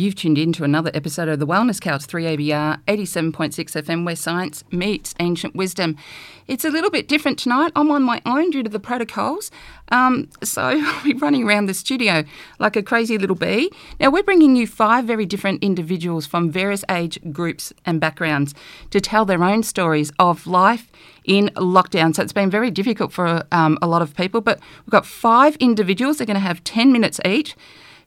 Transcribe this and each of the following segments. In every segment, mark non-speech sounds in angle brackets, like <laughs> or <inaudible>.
You've tuned in to another episode of the Wellness Couch 3ABR 87.6 FM where science meets ancient wisdom. It's a little bit different tonight. I'm on my own due to the protocols. Um, so <laughs> I'll be running around the studio like a crazy little bee. Now, we're bringing you five very different individuals from various age groups and backgrounds to tell their own stories of life in lockdown. So it's been very difficult for um, a lot of people, but we've got five individuals. They're going to have 10 minutes each.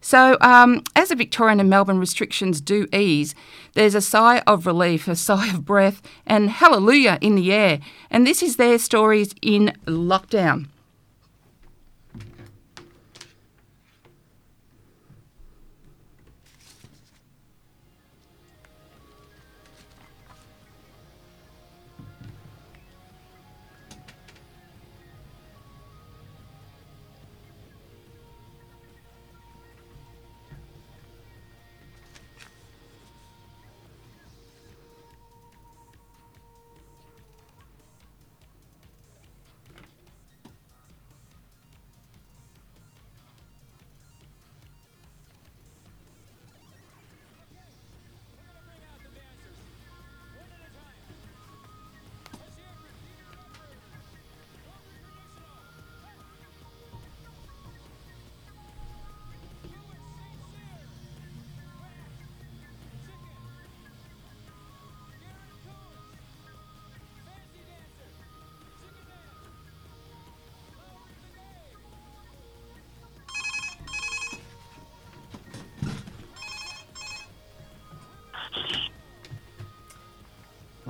So, um, as the Victorian and Melbourne restrictions do ease, there's a sigh of relief, a <laughs> sigh of breath, and hallelujah in the air. And this is their stories in lockdown.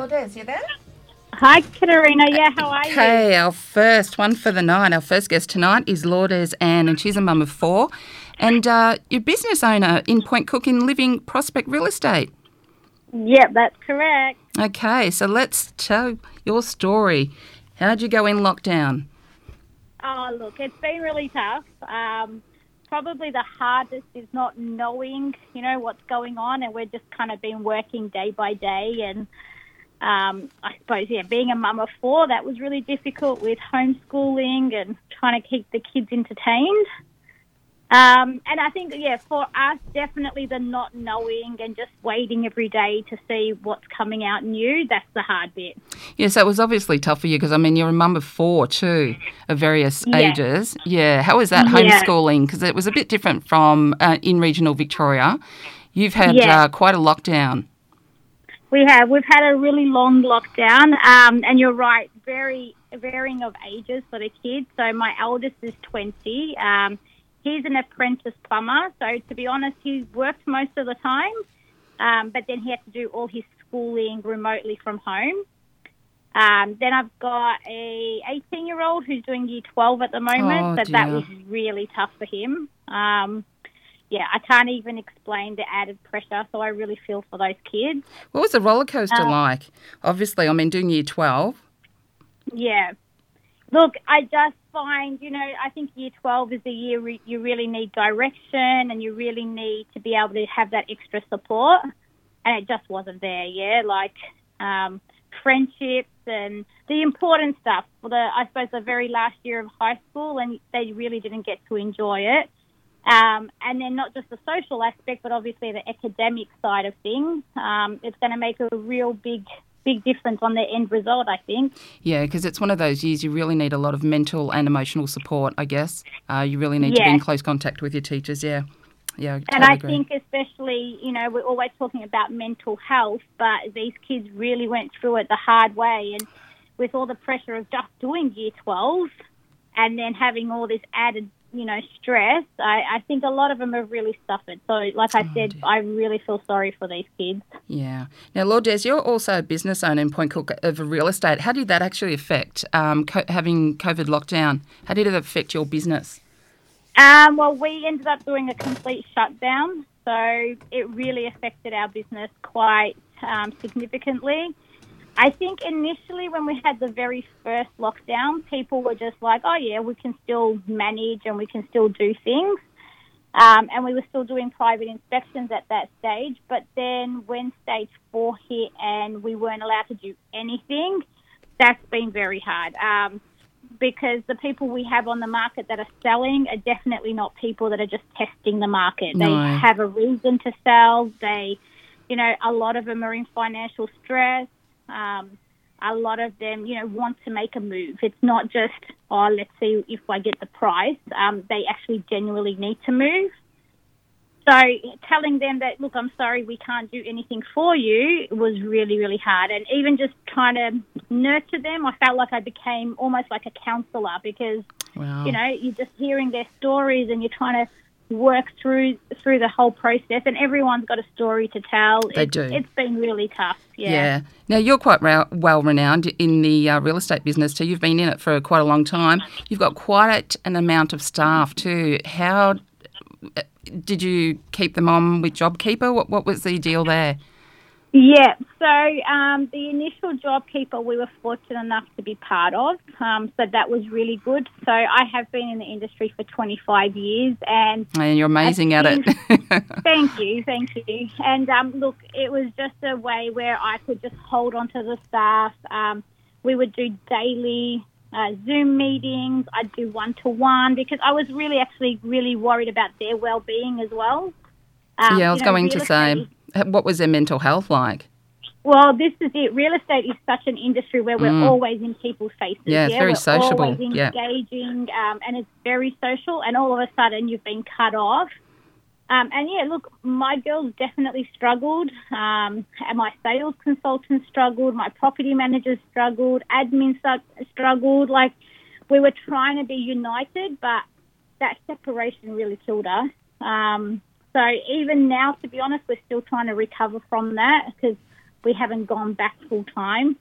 Well, you there? Hi, Katarina. Yeah, how are you? Okay, our first one for the night. Our first guest tonight is Lourdes Ann, and she's a mum of four. And uh, you're business owner in Point Cook in Living Prospect Real Estate. Yep, that's correct. Okay, so let's tell your story. How'd you go in lockdown? Oh, look, it's been really tough. Um, probably the hardest is not knowing, you know, what's going on, and we've just kind of been working day by day and um, I suppose, yeah, being a mum of four, that was really difficult with homeschooling and trying to keep the kids entertained. Um, and I think, yeah, for us, definitely the not knowing and just waiting every day to see what's coming out new, that's the hard bit. Yeah, so it was obviously tough for you because, I mean, you're a mum of four too, of various Yeah. ages. Yeah, how was that homeschooling? Because it was a bit different from uh, in regional Victoria. You've had Yeah. uh, quite a lockdown. We have. We've had a really long lockdown, um, and you're right, very varying of ages for the kids. So my eldest is 20. Um, he's an apprentice plumber. So to be honest, he's worked most of the time, um, but then he had to do all his schooling remotely from home. Um, then I've got a 18 year old who's doing year 12 at the moment, Oh, but that was really tough for him. Um, yeah, I can't even explain the added pressure, so I really feel for those kids. What was the roller coaster Uh, like? Obviously, I mean, doing year 12. Yeah. Look, I just find, you know, I think year 12 is a year re- you really need direction and you really need to be able to have that extra support. And it just wasn't there, yeah? Like um, friendships and the important stuff for the, I suppose, the very last year of high school, and they really didn't get to enjoy it. Um, and then not just the social aspect, but obviously the academic side of things. Um, it's going to make a real big, big difference on the end result, I think. Yeah, because it's one of those years you really need a lot of mental and emotional support, I guess. Uh, you really need to be in close contact with your teachers, yeah. Yeah, I And I agree. think, especially, you know, we're always talking about mental health, but these kids really went through it the hard way. And with all the pressure of just doing year 12 and then having all this added, you know, stress, I, I think a lot of them have really suffered. So, like I Oh, said, dear. I really feel sorry for these kids. Yeah. Now, Lourdes, you're also a business owner in Point Cook of real estate. How did that actually affect um, co- having COVID lockdown? How did it affect your business? Um, well, we ended up doing a complete shutdown, so it really affected our business quite um, significantly. I think initially, when we had the very first lockdown, people were just like, "Oh yeah, we can still manage and we can still do things," um, and we were still doing private inspections at that stage. But then, when stage four hit and we weren't allowed to do anything, that's been very hard. Um, because the people we have on the market that are selling are definitely not people that are just testing the market. No. They have a reason to sell. They, you know, a lot of them are in financial stress. Um, a lot of them, you know, want to make a move. It's not just, oh, let's see if I get the price. Um, they actually genuinely need to move. So telling them that, look, I'm sorry, we can't do anything for you was really, really hard. And even just trying to nurture them, I felt like I became almost like a counsellor because, Wow. you know, you're just hearing their stories and you're trying to work through through the whole process. And everyone's got a story to tell. They it's, do. It's been really tough. Yeah. Yeah. Now you're quite ra- well renowned in the uh, real estate business too. You've been in it for quite a long time. You've got quite an amount of staff too. How uh, did you keep them on with JobKeeper? What what was the deal there? Yeah, so um, the initial JobKeeper we were fortunate enough to be part of, um, so that was really good. So I have been in the industry for 25 years, and And you're amazing at it. <laughs> thank you, thank you. And um, look, it was just a way where I could just hold on to the staff. Um, we would do daily uh, Zoom meetings. I'd do one to one because I was really actually really worried about their well being as well. Um, yeah, I was you know, going to say, what was their mental health like? Well, this is it. Real estate is such an industry where we're Mm. always in people's faces. Yeah, it's very we're sociable. Always Yeah. engaging, um, and it's very social. And all of a sudden, you've been cut off. Um, and yeah, look, my girls definitely struggled. Um, and my sales consultants struggled. My property managers struggled. Admin struggled. Like we were trying to be united, but that separation really killed us. Um, so even now, to be honest, we're still trying to recover from that because we haven't gone back full time.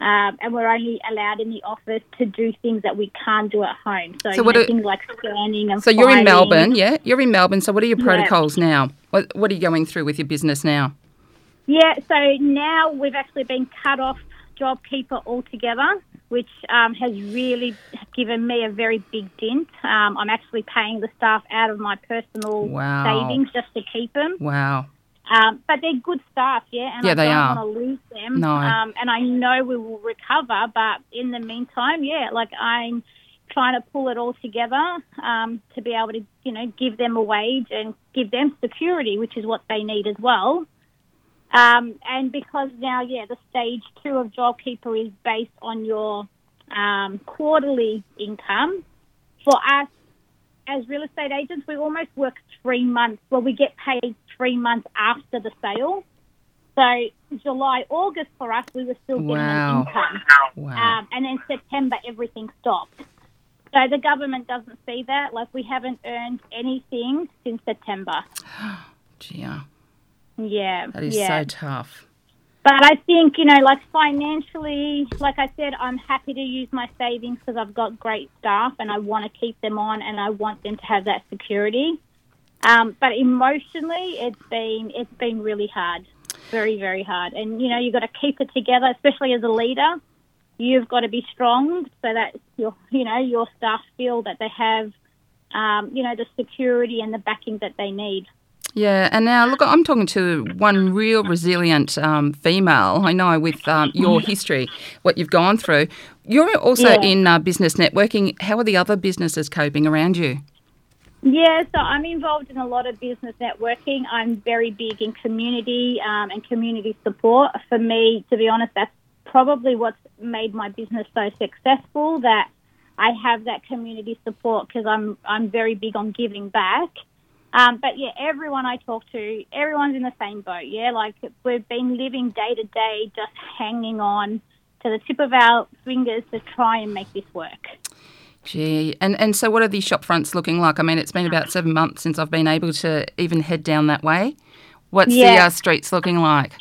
Um, and we're only allowed in the office to do things that we can't do at home. So, So what know, are- things like scanning and So you're in. Melbourne, yeah? You're in Melbourne. So what are your Yeah. protocols now? What what are you going through with your business now? Yeah, so now we've actually been cut off JobKeeper altogether, which um, has really given me a very big dent. Um, I'm actually paying the staff out of my personal Wow. savings just to keep them. Wow. Um, but they're good staff, yeah, and Yeah, I they don't are. want to lose them. No. Um, and I know we will recover, but in the meantime, yeah, like I'm trying to pull it all together um, to be able to, you know, give them a wage and give them security, which is what they need as well. Um, and because now, yeah, the stage two of JobKeeper is based on your um, quarterly income. For us, as real estate agents, we almost work three months. Well, we get paid three months after the sale. So July, August for us, we were still getting Wow. income, Wow. um, and then September everything stopped. So the government doesn't see that. Like we haven't earned anything since September. <gasps> Gee, yeah. Yeah, that is yeah. so tough. But I think, you know, like financially, like I said, I'm happy to use my savings because I've got great staff and I want to keep them on and I want them to have that security. Um, but emotionally, it's been it's been really hard, very very hard. And you know, you've got to keep it together, especially as a leader. You've got to be strong so that your you know your staff feel that they have, um, you know, the security and the backing that they need. Yeah, and now look, I'm talking to one real resilient um, female. I know with um, your history, what you've gone through. You're also Yeah. in uh, business networking. How are the other businesses coping around you? Yeah, so I'm involved in a lot of business networking. I'm very big in community um, and community support. For me, to be honest, that's probably what's made my business so successful. That I have that community support because I'm I'm very big on giving back. Um, but yeah, everyone I talk to, everyone's in the same boat. Yeah, like we've been living day to day, just hanging on to the tip of our fingers to try and make this work. Gee, and, and so what are these shop fronts looking like? I mean, it's been about seven months since I've been able to even head down that way. What's the uh, streets looking like?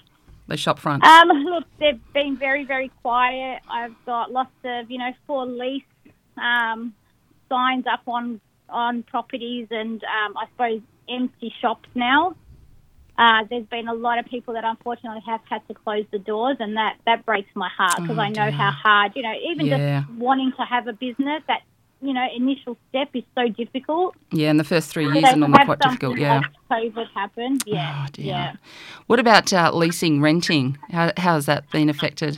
The shop fronts. Um, look, they've been very, very quiet. I've got lots of, you know, for lease um, signs up on on properties, and um, I suppose empty shops now. Uh, there's been a lot of people that unfortunately have had to close the doors, and that that breaks my heart because Oh, I know dear. how hard, you know, even Yeah. just wanting to have a business. That you know, initial step is so difficult. yeah, and the first three years So are normally quite difficult. Yeah. COVID happened. Yeah, Oh, yeah. What about uh, leasing, renting? How, how has that been affected?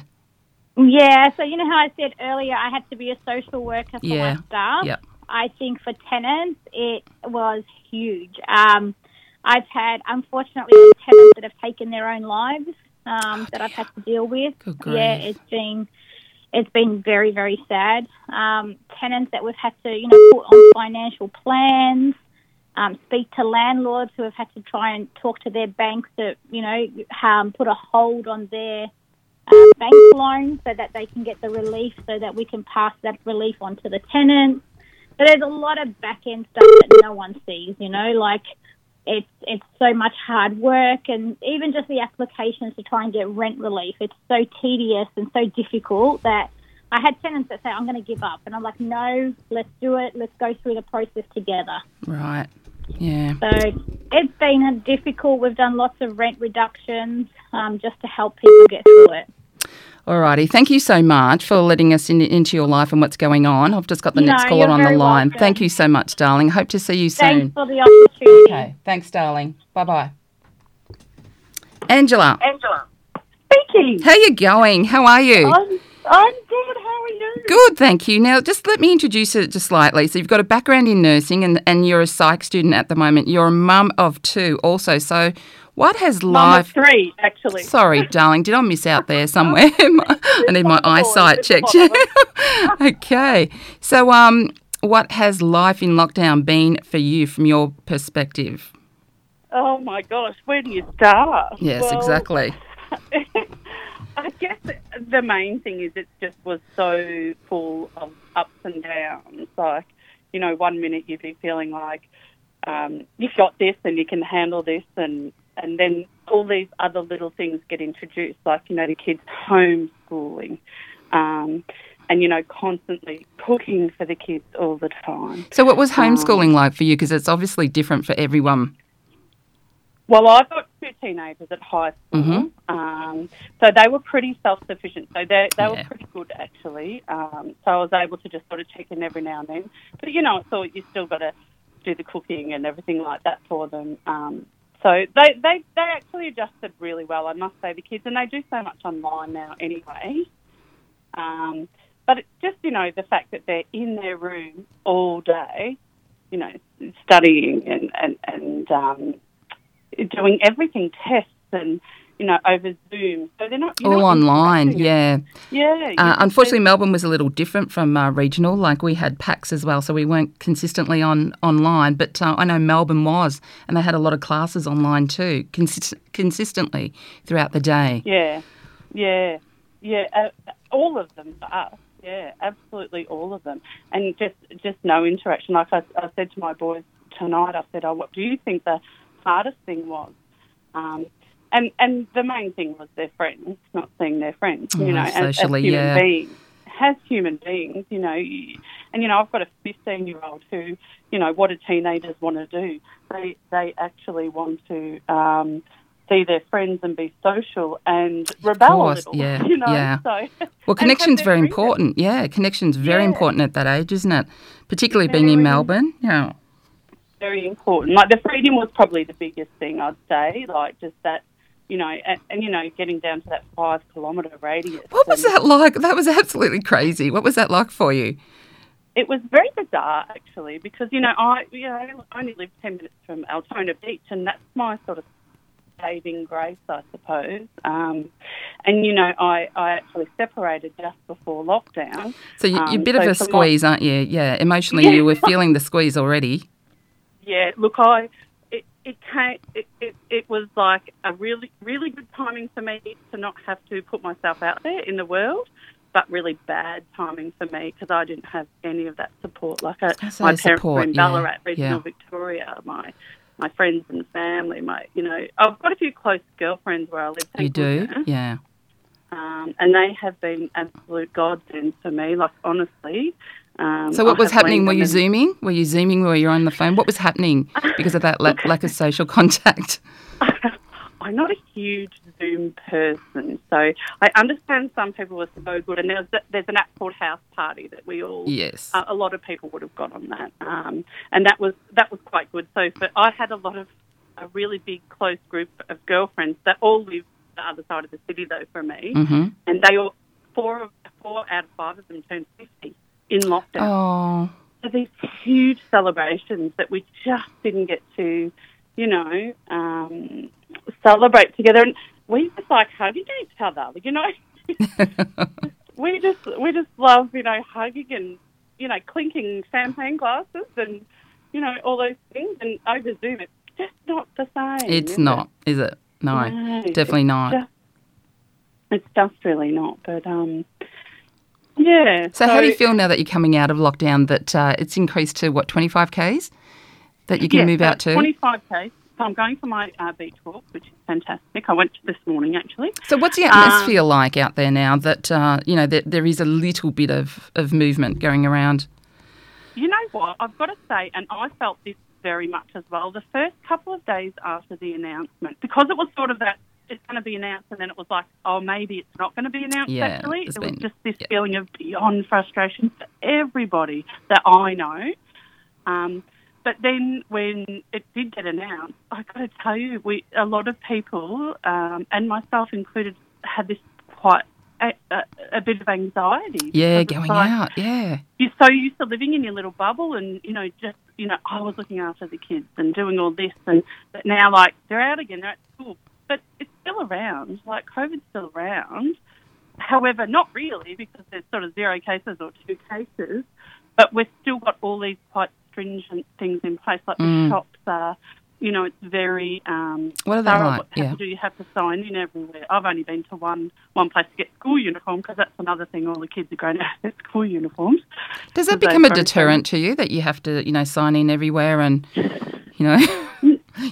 Yeah, so you know how I said earlier I had to be a social worker for Yeah. my staff? Yep. I think for tenants it was huge. Um, I've had, unfortunately, tenants that have taken their own lives um, that I've had to deal with. Yeah, it's been it's been very very sad. Um, tenants that we've had to you know put on financial plans, um, speak to landlords who have had to try and talk to their banks to you know um, put a hold on their uh, bank loan so that they can get the relief so that we can pass that relief on to the tenants. So there's a lot of back end stuff that no one sees, you know, like it's it's so much hard work and even just the applications to try and get rent relief. It's so tedious and so difficult that I had tenants that say, I'm going to give up. And I'm like, no, let's do it. Let's go through the process together. Right. Yeah. So it's been difficult. We've done lots of rent reductions um, just to help people get through it. Alrighty. Thank you so much for letting us in, into your life and what's going on. I've just got the No, next caller on the line. welcome. Thank you so much, darling. Hope to see you Thanks soon. for the opportunity. Okay. Thanks, darling. Bye bye. Angela, Angela. Speaking. how you going? How are you? I'm, I'm good. How are you? Good, thank you. Now, just let me introduce it just slightly. So, you've got a background in nursing and, and you're a psych student at the moment. You're a mum of two also. So, what has Mum life. three, actually. Sorry, <laughs> darling, did I miss out there somewhere? <laughs> I need my There's a lot of eyesight checked. there's a lot okay. So, um, what has life in lockdown been for you from your perspective? Oh my gosh, where do you start? Yes, Well, exactly. <laughs> I guess the main thing is it just was so full of ups and downs. Like, you know, one minute you'd be feeling like um, you've got this and you can handle this, and and then all these other little things get introduced, like you know the kids homeschooling, um, and you know constantly cooking for the kids all the time. So, what was homeschooling like for you? Because it's obviously different for everyone. Well, I've got two teenagers at high school, Mhm. um, so they were pretty self-sufficient. So they they Yeah. were pretty good actually. Um, so I was able to just sort of check in every now and then. But you know, all you still got to do the cooking and everything like that for them. Um, so they, they they actually adjusted really well, I must say, the kids, and they do so much online now anyway. Um, but it's just you know the fact that they're in their room all day, you know, studying and and and um, doing everything tests and you know over Zoom. So they're not All online, yeah. Yeah. Uh, unfortunately, Melbourne was a little different from uh, regional. Like we had PACs as well, so we weren't consistently on online. But uh, I know Melbourne was, and they had a lot of classes online too, consist- consistently throughout the day. Yeah, yeah, yeah. Uh, all of them for us. Yeah, absolutely all of them, and just just no interaction. Like I, I said to my boys tonight, I said, "Oh, what do you think the hardest thing was?" Um, and and the main thing was their friends, not seeing their friends. Oh, You know, as, as socially, human yeah. beings, as human beings, you know, and you know, I've got a 15 year old who, you know, what do teenagers want to do? They they actually want to. Um, See their friends and be social and rebel course, a little, yeah, <laughs> you know. yeah. So, Well, connection's very freedom. important. Yeah, connection's very Yeah. important at that age, isn't it? Particularly being in Very. Melbourne. Yeah. very important. Like the freedom was probably the biggest thing I'd say. Like just that, you know, and, and you know, getting down to that five kilometre radius. What was that like? That was absolutely crazy. What was that like for you? It was very bizarre actually because you know I you know I only live ten minutes from Altona Beach and that's my sort of saving grace, I suppose. Um, and you know I I actually separated just before lockdown. So you, you're a Um, bit so of a for my- squeeze, aren't you? Yeah, emotionally Yeah. you were <laughs> feeling the squeeze already. Yeah, look, I it came it, it, it was like a really really good timing for me to not have to put myself out there in the world, but really bad timing for me because I didn't have any of that support. Like I, my parents were in yeah, Ballarat, regional yeah. Victoria. My my friends and family, my you know, I've got a few close girlfriends where I live. You do? goodness. Yeah. um, and they have been absolute godsends for me. Like honestly. Um, So what I was happening? Were you them. zooming? Were you zooming? Were you on the phone? What was happening because of that lack, <laughs> lack of social contact? <laughs> I'm not a huge Zoom person, so I understand some people are so good. And there's there's an app called House Party that we all Yes. a, a lot of people would have got on that, um, and that was that was quite good. So, but I had a lot of a really big close group of girlfriends that all live the other side of the city though from me, hmm and they all four four out of five of them turned fifty in lockdown. Oh, So these huge celebrations that we just didn't get to, you know, um, celebrate together, and we just like hugging each other, you know. <laughs> we just we just love you know hugging and you know clinking champagne glasses and you know all those things, and over Zoom it's just not the same. it's is not, is it? No, No, definitely it's not. just- it's just really not. But um, yeah. So, how do you feel now that you're coming out of lockdown? That uh, it's increased to what 25 k's that you can Yes, move out to. 25 k. So I'm going for my uh, beach walk, which is fantastic. I went this morning actually. So, what's the Um, atmosphere like out there now? That uh, you know that there is a little bit of, of movement going around. You know what? I've got to say, and I felt this very much as well. The first couple of days after the announcement, because it was sort of that it's going to be announced, and then it was like, oh, maybe it's not going to be announced. Yeah, actually, it was just this yeah. feeling of beyond frustration for everybody that I know. Um, but then when it did get announced, I got to tell you, we a lot of people, um, and myself included, had this quite a, a, a bit of anxiety. Yeah, going like, out. Yeah, you're so used to living in your little bubble and you know just you know I was looking after the kids and doing all this and but now like they're out again they're at school but it's still around like COVID's still around however not really because there's sort of zero cases or two cases but we've still got all these quite stringent things in place like Mm. the shops are you know it's very um What are they thorough like? Yeah. do you have to sign in everywhere I've only been to one one place to get school uniform because that's another thing all the kids are going out their school uniforms Does that become a deterrent to you that you have to you know sign in everywhere and you know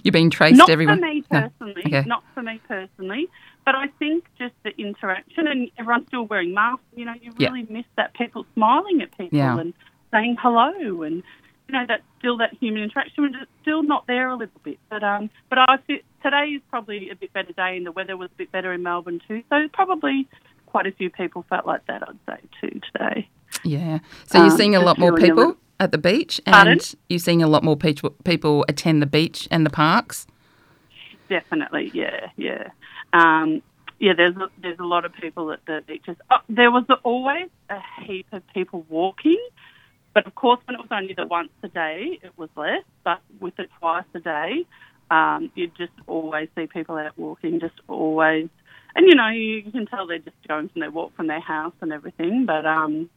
you're being traced Not everywhere? for me No. personally. Okay. Not for me personally. But I think just the interaction and everyone's still wearing masks. You know, you Yeah. really miss that people smiling at people Yeah. and saying hello and you know that's still that human interaction. is still not there a little bit. But um, but I feel today is probably a bit better day and the weather was a bit better in Melbourne too. So probably quite a few people felt like that. I'd say too today. Yeah. So you're Um, seeing a lot more people at the beach, Pardon? and you're seeing a lot more people people attend the beach and the parks. Definitely, yeah, yeah, um, yeah. There's a, there's a lot of people at the beaches. Oh, there was always a heap of people walking, but of course, when it was only the once a day, it was less. But with it twice a day, um, you just always see people out walking, just always. And you know, you, you can tell they're just going from their walk from their house and everything. But um,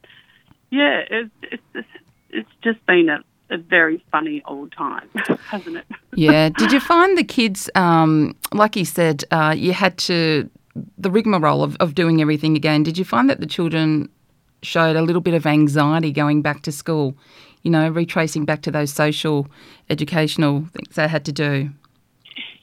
yeah, it's it's it's, it's just been a, a very funny old time, <laughs> hasn't it? Yeah. <laughs> Did you find the kids, um, like you said, uh, you had to the rigmarole of, of doing everything again? Did you find that the children showed a little bit of anxiety going back to school? You know, retracing back to those social, educational things they had to do.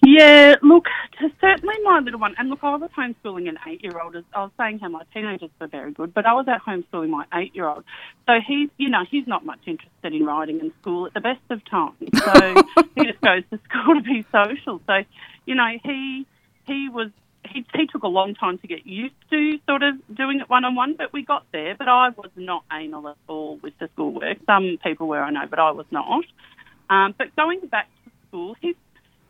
Yeah, look, to certainly my little one, and look, I was homeschooling an eight-year-old. I was saying how my teenagers were very good, but I was at homeschooling my eight-year-old. So he's, you know, he's not much interested in writing in school at the best of times. So <laughs> he just goes to school to be social. So, you know, he he was he he took a long time to get used to sort of doing it one-on-one, but we got there. But I was not anal at all with the schoolwork. Some people were, I know, but I was not. Um, but going back to school, he's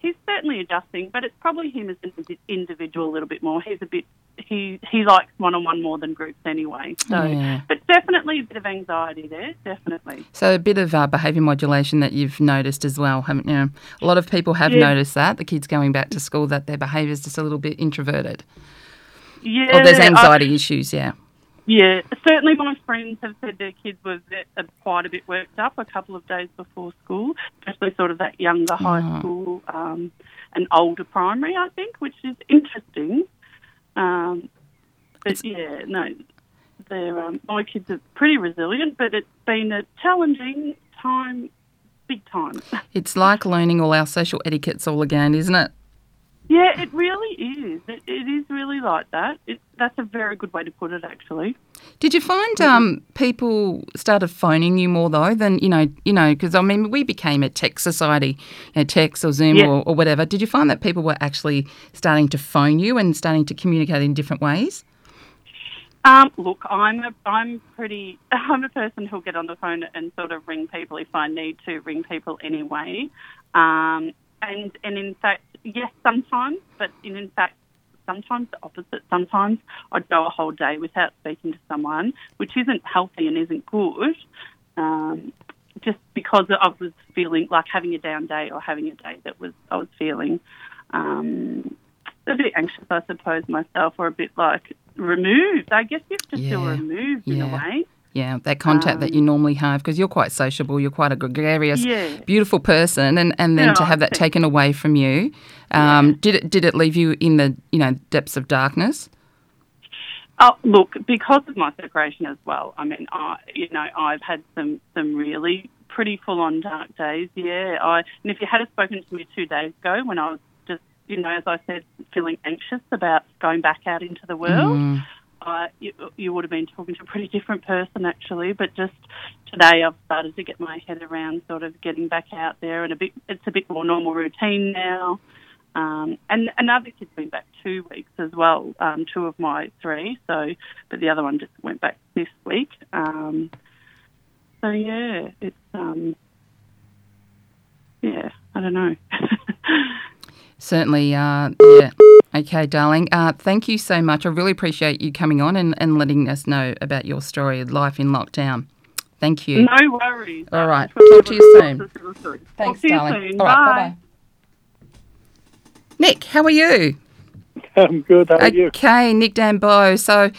he's certainly adjusting, but it's probably him as an individual a little bit more. He's a bit he he likes one on one more than groups anyway. So, Yeah. but definitely a bit of anxiety there, definitely. So a bit of uh, behaviour modulation that you've noticed as well, haven't you? A lot of people have Yeah. noticed that the kids going back to school that their behaviour is just a little bit introverted, Yeah, or there's I- anxiety issues. Yeah. Yeah, certainly my friends have said their kids were quite a bit worked up a couple of days before school, especially sort of that younger high Mhm. school um, and older primary, I think, which is interesting. Um, but yeah, no, they're, um, my kids are pretty resilient, but it's been a challenging time, big time. It's like learning all our social etiquettes all again, isn't it? Yeah, it really is. It, it is really like that. It, that's a very good way to put it, actually. Did you find um, people started phoning you more though than you know you know because I mean we became a tech society, you know, text or Zoom Yeah. or, or whatever. Did you find that people were actually starting to phone you and starting to communicate in different ways? Um, look, I'm a, I'm pretty. <laughs> I'm a person who'll get on the phone and sort of ring people if I need to ring people anyway. Um, and and in fact, yes, sometimes, but in, in fact, sometimes the opposite. Sometimes I'd go a whole day without speaking to someone, which isn't healthy and isn't good. Um, just because I was feeling like having a down day or having a day that was I was feeling um, a bit anxious, I suppose myself, or a bit like removed. I guess you have to feel Yeah. removed in a way. Yeah, that contact that you normally have because you're quite sociable, you're quite a gregarious, Um, Yeah. beautiful person, and, and then to have that taken away from you, um, did it did it leave you in the you know depths of darkness? Oh, look, because of my separation as well. I mean, I, you know, I've had some some really pretty full on dark days. Yeah, I and if you had spoken to me two days ago when I was just, you know, as I said, feeling anxious about going back out into the world, Mm. I, you, you would have been talking to a pretty different person actually. But just today, I've started to get my head around sort of getting back out there, and a bit, it's a bit more normal routine now. Um, and another kid's been back two weeks as well, um, two of my three. So, but the other one just went back this week. Um, so yeah, it's um, yeah, I don't know. <laughs> Certainly, uh, yeah. Okay, darling. Uh, thank you so much. I really appreciate you coming on and, and letting us know about your story of life in lockdown. Thank you. no worries. All right. Talk Talk to you soon. Thanks, to you darling. soon. All right, Bye. bye-bye. Nick, how are you? <laughs> I'm good. How are you? Okay, Nickdanbeau. So,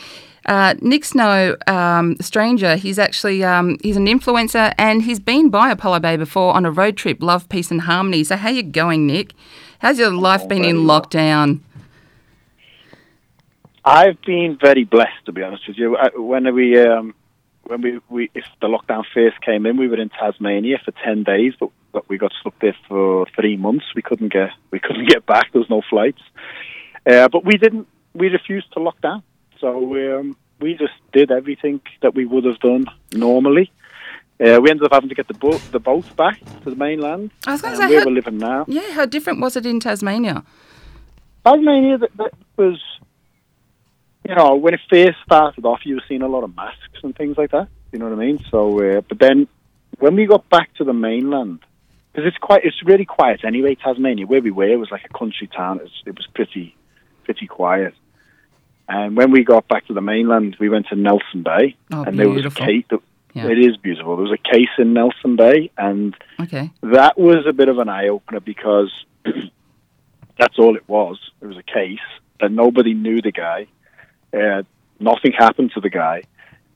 uh, Nick Snow, um, stranger, he's actually um, he's an influencer and he's been by Apollo Bay before on a road trip, Love, Peace and Harmony. So, how you going, Nick? How's your life been in lockdown? I've been very blessed, to be honest with you. When we, um, when we, we, if the lockdown first came in, we were in Tasmania for ten days, but, but we got stuck there for three months. We couldn't get, we couldn't get back. There was no flights. Uh, but we didn't. We refused to lock down. So um, we just did everything that we would have done normally. Uh, we ended up having to get the boat, the boat back to the mainland, I was going to say, where how, we're living now. yeah, how different was it in Tasmania? Tasmania, that, that was, you know, when it first started off, you were seeing a lot of masks and things like that. You know what I mean? So, uh, but then when we got back to the mainland, because it's quite, it's really quiet anyway. Tasmania, where we were, was like a country town. It was, it was pretty, pretty quiet. And when we got back to the mainland, we went to Nelson Bay, Oh, and there was a beautiful. Yeah. It is beautiful. There was a case in Nelson Bay, and Okay. that was a bit of an eye opener because <clears throat> that's all it was. It was a case, and nobody knew the guy. Uh, nothing happened to the guy,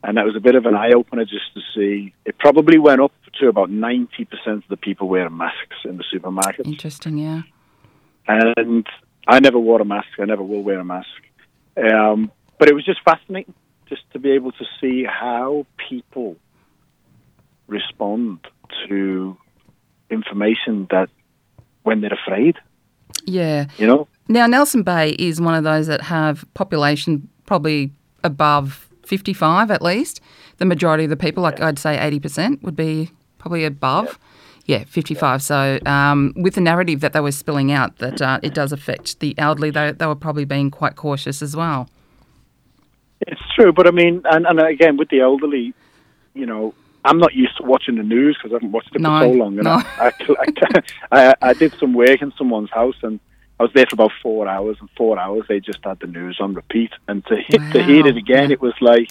and that was a bit of an eye opener just to see. It probably went up to about ninety percent of the people wearing masks in the supermarkets, Interesting, yeah. and I never wore a mask. I never will wear a mask. Um, but it was just fascinating just to be able to see how people respond to information that when they're afraid, Yeah. you know. Now, Nelson Bay is one of those that have population probably above 55 at least. The majority of the people, like I'd say 80%, would be probably above. Yeah, 55. So, um, with the narrative that they were spilling out, that uh, it does affect the elderly, they, they were probably being quite cautious as well. It's true, but I mean, and, and again with the elderly, you know, I'm not used to watching the news because I haven't watched it No, for so long. And no. <laughs> I, I, I, I did some work in someone's house, and I was there for about four hours. And four hours, they just had the news on repeat. And to hit, to hear it again, yeah. it was like,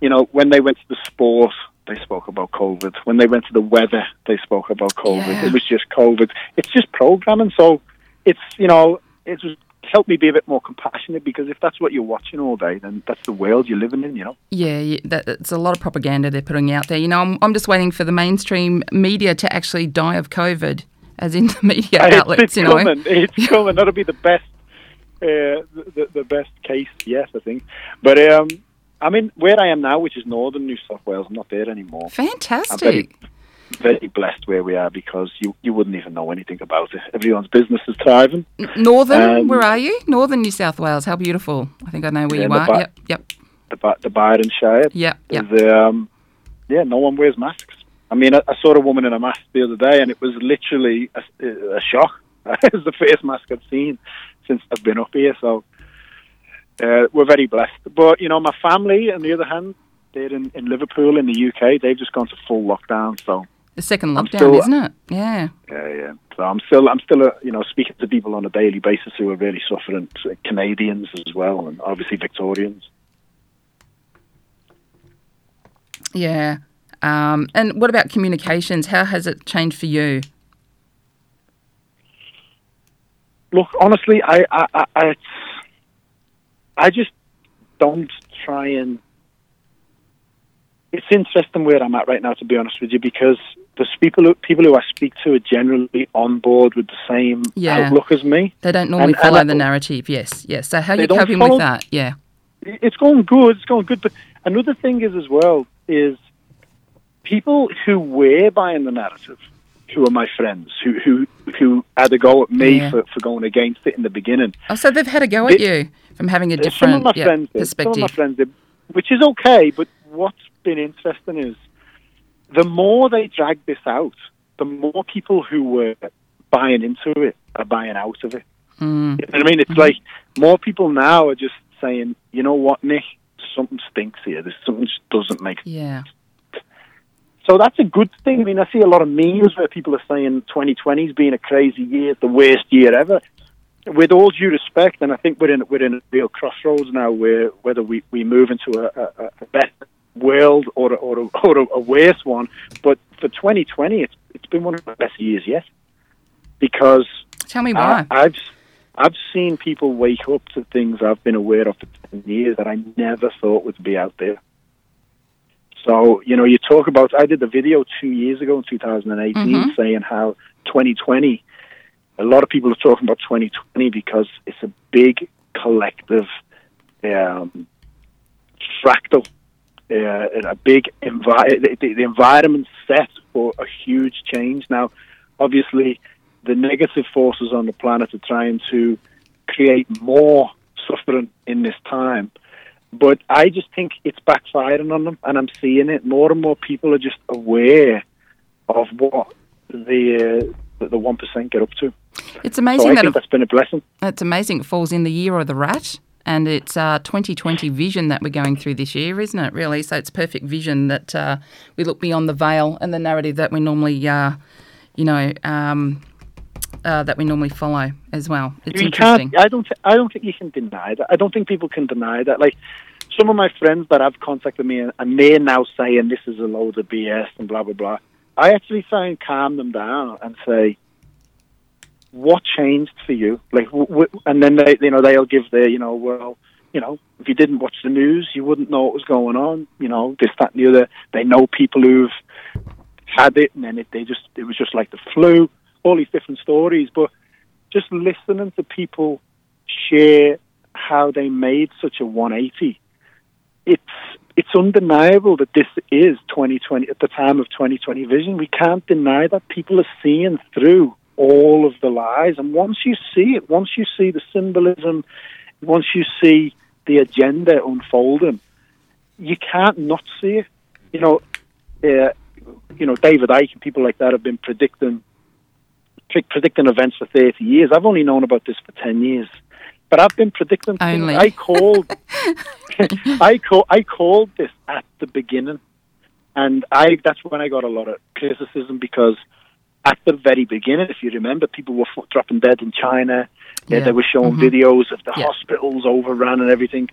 you know, when they went to the sport, they spoke about COVID. When they went to the weather, they spoke about COVID. Yeah. It was just COVID. It's just programming. So it's you know, it was helped me be a bit more compassionate because if that's what you're watching all day, then that's the world you're living in. You know. Yeah, that, it's a lot of propaganda they're putting out there. You know, I'm, I'm just waiting for the mainstream media to actually die of COVID, as in <laughs> the media It's- outlets, it's you know. coming. <laughs> It's coming. That'll be the best, uh, the, the best case yes, I think. But um, I mean, where I am now, which is northern New South Wales, I'm not there anymore. Fantastic. Very, blessed where we are because you you wouldn't even know anything about it. Everyone's business is thriving. Northern, Um, where are you? Northern New South Wales. How beautiful. I think I know where Yeah, you are. Yep, yep, The the Byron Shire. yep, yep. is, um, yeah, no one wears masks. I mean, I, I saw a woman in a mask the other day, and it was literally a, a shock. <laughs> it was the first mask I've seen since I've been up here. So uh, we're very blessed. But you know, my family, on the other hand, they're in, in Liverpool in the UK. They've just gone to full lockdown. So The second lockdown, still- isn't it? Yeah. Yeah, yeah. So I'm still, I'm still, uh, you know, speaking to people on a daily basis who are really suffering. uh, Canadians as well, and obviously Victorians. Yeah. Um, and what about communications? How has it changed for you? Look, honestly, I, I, I, I, I just don't try and. It's interesting where I'm at right now, to be honest with you, because there's people who, people who I speak to are generally on board with the same Yeah. outlook as me. They don't normally And- and follow I- the narrative. Yes, yes. So how are you coping follow- with that? Yeah. it's going good. It's going good. But another thing is as well is people who were buying the narrative, who are my friends, who who who had a go at me Yeah. for, for going against it in the beginning. Oh, so they've had a go at They- you from having a Uh, Some of different my yeah, friends did. Some of perspective. my friends did, which is okay. But what's been interesting is the more they drag this out, the more people who were buying into it are buying out of it. Mm. You know I mean? It's like more people now are just saying, you know what, Nick, something stinks here. There's something just doesn't make Yeah. So that's a good thing. I mean, I see a lot of memes where people are saying 2020's been a crazy year, the worst year ever. With all due respect, and I think we're in we're in a real crossroads now, where whether we, we move into a, a, a better world or a, or, a, or a, worse one. But for 2020, it's it's been one of the best years yet because Tell me why. I, I've I've seen people wake up to things I've been aware of for ten years that I never thought would be out there. So you know, you talk about. I did a video two years ago in 2018 Mhm. saying how 2020. A lot of people are talking about 2020 because it's a big collective um, fractal, a big envi- the, the, the environment set for a huge change. Now, obviously, the negative forces on the planet are trying to create more suffering in this time. But I just think it's backfiring on them, and I'm seeing it. More and more people are just aware of what the uh, the one percent get up to. It's So amazing I that think it, that's been a blessing. it's amazing it falls in the year of the rat. And it's uh, 2020 vision that we're going through this year, isn't it? Really, so it's perfect vision that uh, we look beyond the veil and the narrative that we normally, uh, you know, um, uh, that we normally follow as well. It's you interesting. I don't. I don't think you can deny that. I don't think people can deny that. Like some of my friends that have contacted me and, and they're now saying this is a load of BS and blah blah blah. I actually try and calm them down and say, what changed for you? Like, and then they, you know, they'll give their, you know, well, you know, if you didn't watch the news, you wouldn't know what was going on. You know, this, that, and the other. They know people who've had it, and then it, they just, it was just like the flu. All these different stories, but just listening to people share how they made such a 180, it's it's undeniable that this is 2020 at the time of 2020 vision. We can't deny that people are seeing through all of the lies, and once you see it, once you see the symbolism, once you see the agenda unfolding, you can't not see it. You know, uh, you know, David Icke and people like that have been predicting pre- predicting events for 30 years. I've only known about this for 10 years. But I've been predicting things. Only. I called <laughs> I call, I called this at the beginning. And I that's when I got a lot of criticism because at the very beginning, if you remember, people were dropping dead in China. Yeah, they were showing Mhm. videos of the Yeah. hospitals overrun and everything.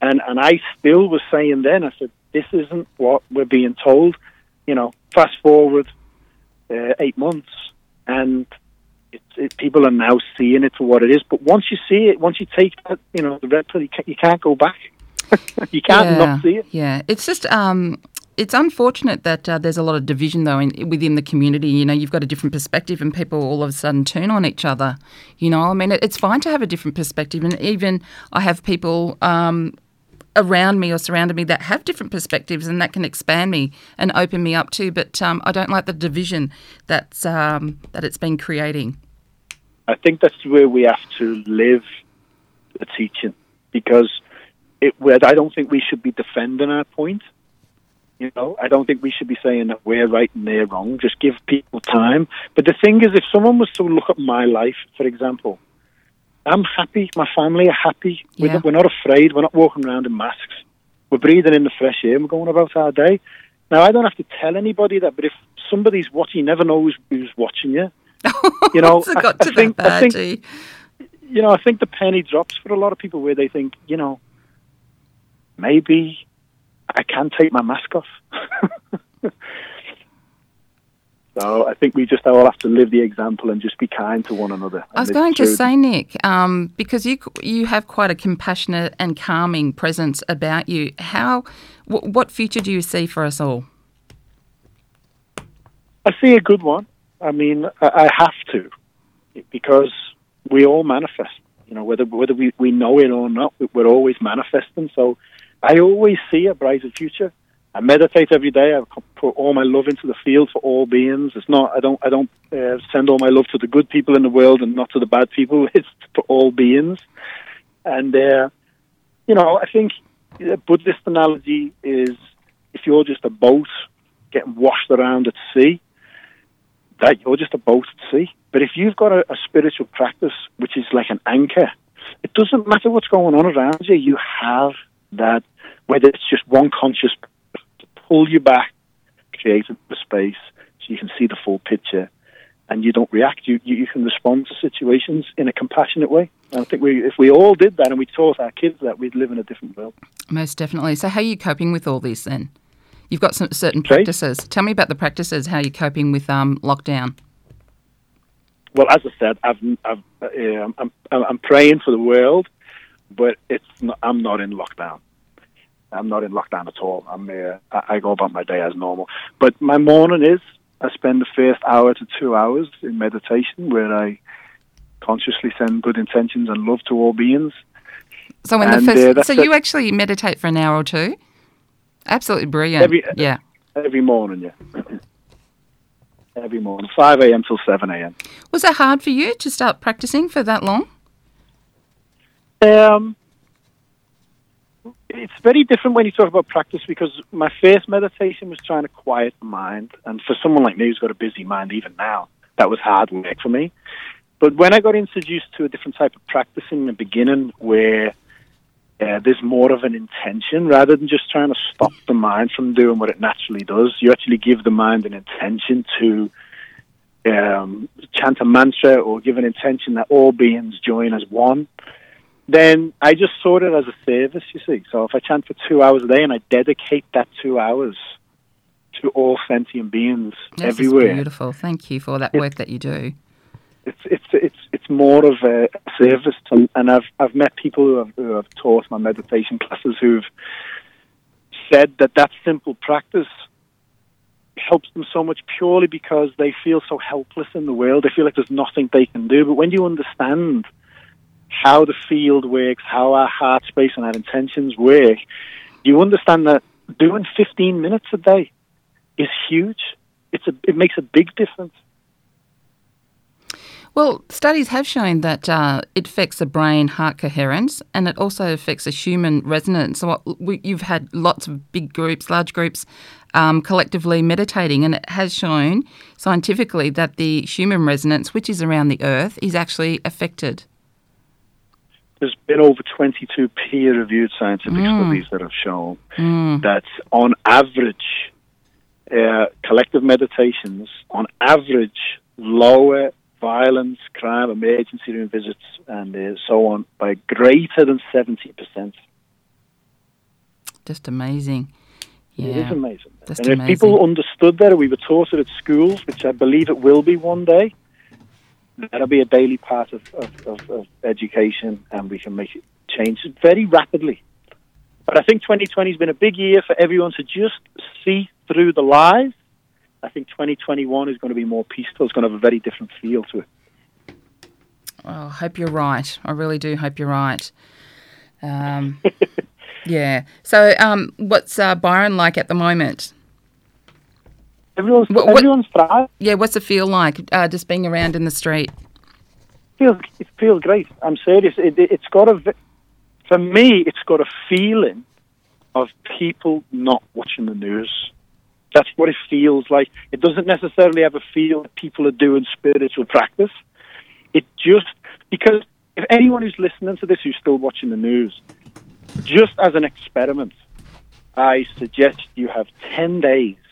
And and I still was saying then, I said, this isn't what we're being told. You know, fast forward uh, eight months, and it, it, people are now seeing it for what it is. But once you see it, once you take that, you know, the red pill, you can't, you can't go back. <laughs> you can't yeah, not see it. Yeah, it's just um, it's unfortunate that uh, there's a lot of division though in, within the community. You know, you've got a different perspective, and people all of a sudden turn on each other. You know, I mean, it, it's fine to have a different perspective, and even I have people. Um, around me or surrounded me that have different perspectives and that can expand me and open me up too but um, I don't like the division that's um, that it's been creating I think that's where we have to live the teaching because it. I don't think we should be defending our point. You know, I don't think we should be saying that we're right and they're wrong. Just give people time. But the thing is, if someone was to look at my life, for example, I'm happy. My family are happy. We're, Yeah. not, we're not afraid. We're not walking around in masks. We're breathing in the fresh air. and We're going about our day. Now, I don't have to tell anybody that, but if somebody's watching. You never know who's, who's watching you. <laughs> You know, I, I think, I think, you know, I think the penny drops for a lot of people where they think, you know, maybe I can't take my mask off. <laughs> so I think we just all have to live the example and just be kind to one another. I was going to say, Nick, um, because you you have quite a compassionate and calming presence about you. How, wh- what future do you see for us all? I see a good one. I mean, I, I have to because we all manifest. You know, whether whether we, we know it or not, we- we're always manifesting. So I always see a brighter future. I meditate every day. I put all my love into the field for all beings. It's not. I don't. I don't uh, send all my love to the good people in the world and not to the bad people. <laughs> It's for all beings. And uh, you know, I think the Buddhist analogy is if you're just a boat getting washed around at sea, that you're just a boat at sea. But if you've got a, a spiritual practice which is like an anchor, it doesn't matter what's going on around you. You have that, whether it's just one conscious to pull you back, create a space so you can see the full picture, and you don't react. You you, you can respond to situations in a compassionate way. And I think we, if we all did that and we taught our kids that, we'd live in a different world. Most definitely. So, how are you coping with all this then? You've got some certain Sorry? practices. Tell me about the practices. How you're coping with um, lockdown? Well, as I said, I've, I've, uh, I'm, I'm, I'm praying for the world, but it's not, I'm not in lockdown. I'm not in lockdown at all. I'm uh, I, go about my day as normal. But my morning is I spend the first hour to two hours in meditation, where I consciously send good intentions and love to all beings. So, when And, the uh, first, that's so it. you actually meditate for an hour or two? Absolutely brilliant. Every- yeah. Every morning, yeah. <clears throat> Every morning, 5 a.m. till 7 a.m. Was it hard for you to start practicing for that long? Um, it's very different when you talk about practice because my first meditation was trying to quiet the mind, and for someone like me who's got a busy mind, even now, that was hard work for me. But when I got introduced to a different type of practice in the beginning, where uh, there's more of an intention rather than just trying to stop the mind from doing what it naturally does, you actually give the mind an intention to um, chant a mantra or give an intention that all beings join as one then I just saw it as a service, you see. So if I chant for two hours a day and I dedicate that two hours to all sentient beings This is everywhere, beautiful. Thank you for that It- work that you do. it's it's it's it's more of a service. To, and I've I've met people who have, who have taught my meditation classes who've said that that simple practice helps them so much purely because they feel so helpless in the world. They feel like there's nothing they can do. But when you understand how the field works, how our heart space and our intentions work, you understand that doing 15 minutes a day is huge. It's a, it makes a big difference. Well, studies have shown that uh, it affects the brain heart coherence and it also affects the human resonance. So, what, we, you've had lots of big groups, large groups, um, collectively meditating, and it has shown scientifically that the human resonance, which is around the earth, is actually affected. There's been over 22 peer-reviewed scientific studies that have shown that on average, uh, collective meditations, on average, lower violence, crime, emergency room visits, and uh, so on by greater than 70%. Just amazing. Yeah. It is amazing. Just and if amazing. people understood that, we were taught it at schools, which I believe it will be one day, that'll be a daily part of, of, of, of education, and we can make it change very rapidly. But I think 2020 has been a big year for everyone to just see through the lies. I think 2021 is going to be more peaceful. It's going to have a very different feel to it. Oh, I hope you're right. I really do hope you're right. Um, <laughs> yeah. So, um, what's uh, Byron like at the moment? Everyone's, What- what- everyone's thriving. Yeah, what's it feel like uh, just being around in the street? feels it feels great. I'm serious. It, it, it's got a for me. It's got a feeling of people not watching the news. That's what it feels like. It doesn't necessarily have a feel that people are doing spiritual practice. It just because if anyone who's listening to this who's still watching the news, just as an experiment, I suggest you have ten days of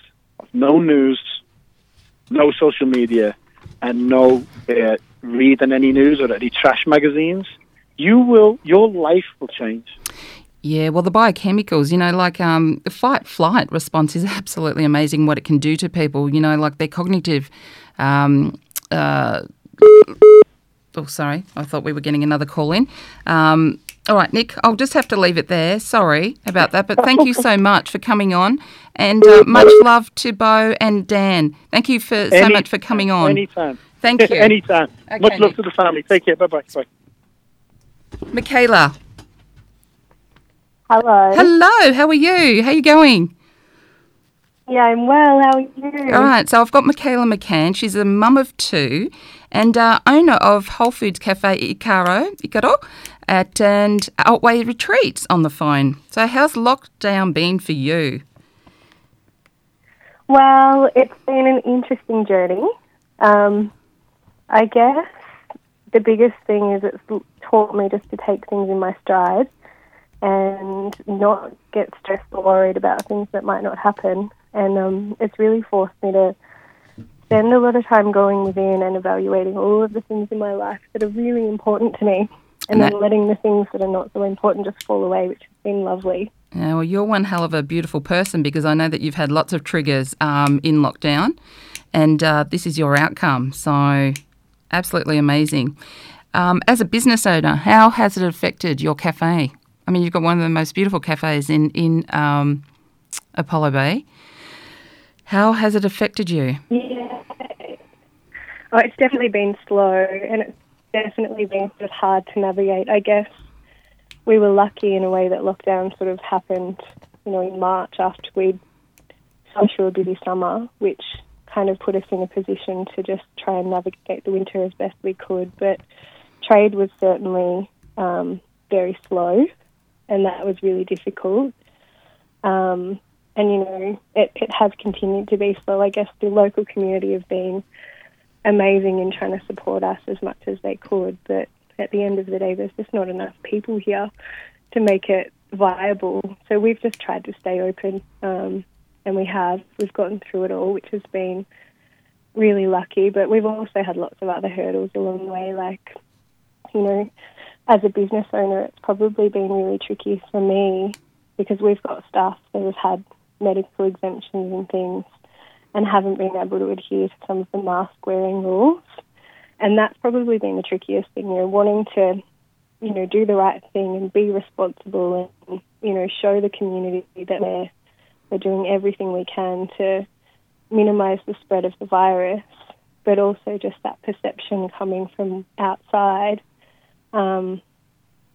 no news, no social media, and no uh, reading any news or any trash magazines, you will your life will change. Yeah, well, the biochemicals, you know, like um, the fight flight response is <laughs> absolutely amazing what it can do to people, you know, like their cognitive. Um, uh, oh, sorry, I thought we were getting another call in. Um, all right, Nick, I'll just have to leave it there. Sorry about that, but thank you so <laughs> much for coming on, and uh, much love to Bo and Dan. Thank you for so Any- much for coming on. Anytime. Thank <laughs> you. Anytime. Okay, Much love Nick. to the family. Take care. Bye bye. Bye. Mikhala, Hello. hello. How are you? How are you going? Yeah, I'm well. How are you? All right, so I've got Mikhala McCann. She's a mum of two and uh, owner of Whole Foods Cafe Icaro, Icaro at and Otway Retreats on the phone. So how's lockdown been for you? Well, it's been an interesting journey. Um, I guess the biggest thing is it's taught me just to take things in my stride and not get stressed or worried about things that might not happen. And um, it's really forced me to spend a lot of time going within and evaluating all of the things in my life that are really important to me. And And then that- letting the things that are not so important just fall away, which has been lovely. Yeah, well, you're one hell of a beautiful person because I know that you've had lots of triggers um, in lockdown, and uh, this is your outcome. So, absolutely amazing. Um, as a business owner, how has it affected your cafe? I mean, you've got one of the most beautiful cafes in in um, Apollo Bay. How has it affected you? Yeah. Oh, it's definitely been slow and it's definitely been sort of hard to navigate. I guess we were lucky in a way that lockdown sort of happened, you know, in March after we'd gone a busy summer, which kind of put us in a position to just try and navigate the winter as best we could. But trade was certainly um, very slow and that was really difficult. Um, and you know it, it has continued to be slow. I guess the local community have been amazing in trying to support us as much as they could, but at the end of the day, there's just not enough people here to make it viable. So we've just tried to stay open, um, and we have. We've gotten through it all, which has been really lucky. But we've also had lots of other hurdles along the way, like you know, as a business owner, it's probably been really tricky for me because we've got staff that have had medical exemptions and things and haven't been able to adhere to some of the mask wearing rules. And that's probably been the trickiest thing, you know, wanting to, you know, do the right thing and be responsible and, you know, show the community that we're, we're doing everything we can to minimise the spread of the virus, but also just that perception coming from outside. Um,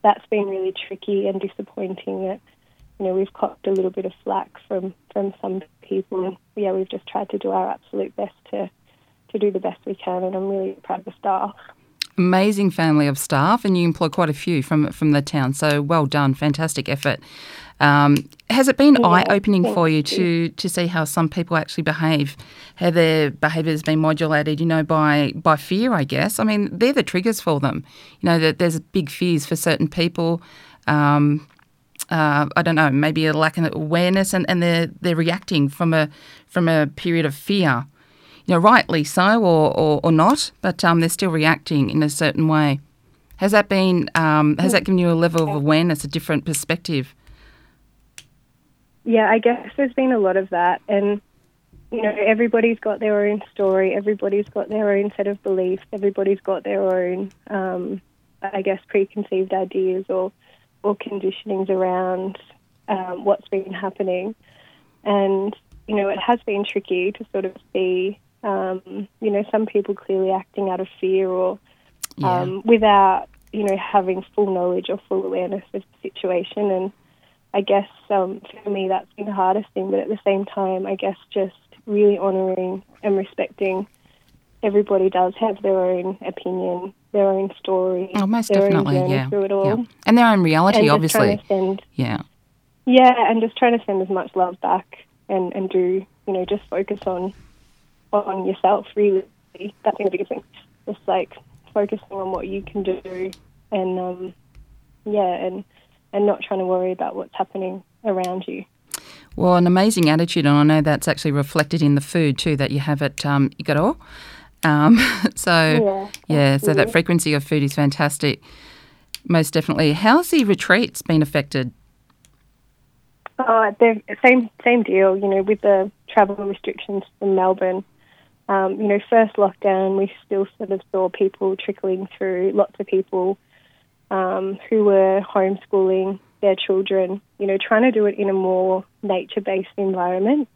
that's been really tricky and disappointing that you know, we've copped a little bit of flack from, from some people. Yeah, we've just tried to do our absolute best to, to do the best we can. And I'm really proud of the staff. Amazing family of staff, and you employ quite a few from from the town. So well done, fantastic effort. Um, has it been Yeah, eye opening for you to to see how some people actually behave, how their behaviour has been modulated, you know, by by fear? I guess. I mean, they're the triggers for them. You know, that there's big fears for certain people. Um, uh, I don't know, maybe a lack of awareness, and, and they're they're reacting from a from a period of fear, you know, rightly so or, or, or not, but um, they're still reacting in a certain way. Has that been um, has that given you a level of awareness, a different perspective? Yeah, I guess there's been a lot of that. And, you know, everybody's got their own story, everybody's got their own set of beliefs, everybody's got their own, um, I guess, preconceived ideas or, or conditionings around um, what's been happening. And, you know, it has been tricky to sort of see, um, you know, some people clearly acting out of fear or Yeah. um, without, you know, having full knowledge or full awareness of the situation. And I guess um, for me, that's been the hardest thing. But at the same time, I guess just really honouring and respecting everybody does have their own opinion, their own story, Oh, most their definitely, yeah. through it all. yeah. And their own reality, And obviously. send, Yeah. yeah, and just trying to send as much love back and, and do, you know, just focus on on yourself, really. That's the biggest thing. Just like focusing on what you can do and, um, yeah, and, and not trying to worry about what's happening around you. Well, an amazing attitude, and I know that's actually reflected in the food too that you have at um, Icaro. Um, <laughs> so, Yeah, yeah, so that frequency of food is fantastic. Most definitely. How's the retreats been affected? Oh, they're same same deal. You know, with the travel restrictions in Melbourne. Um, you know, first lockdown, we still sort of saw people trickling through. Lots of people um, who were homeschooling their children. You know, trying to do it in a more nature-based environment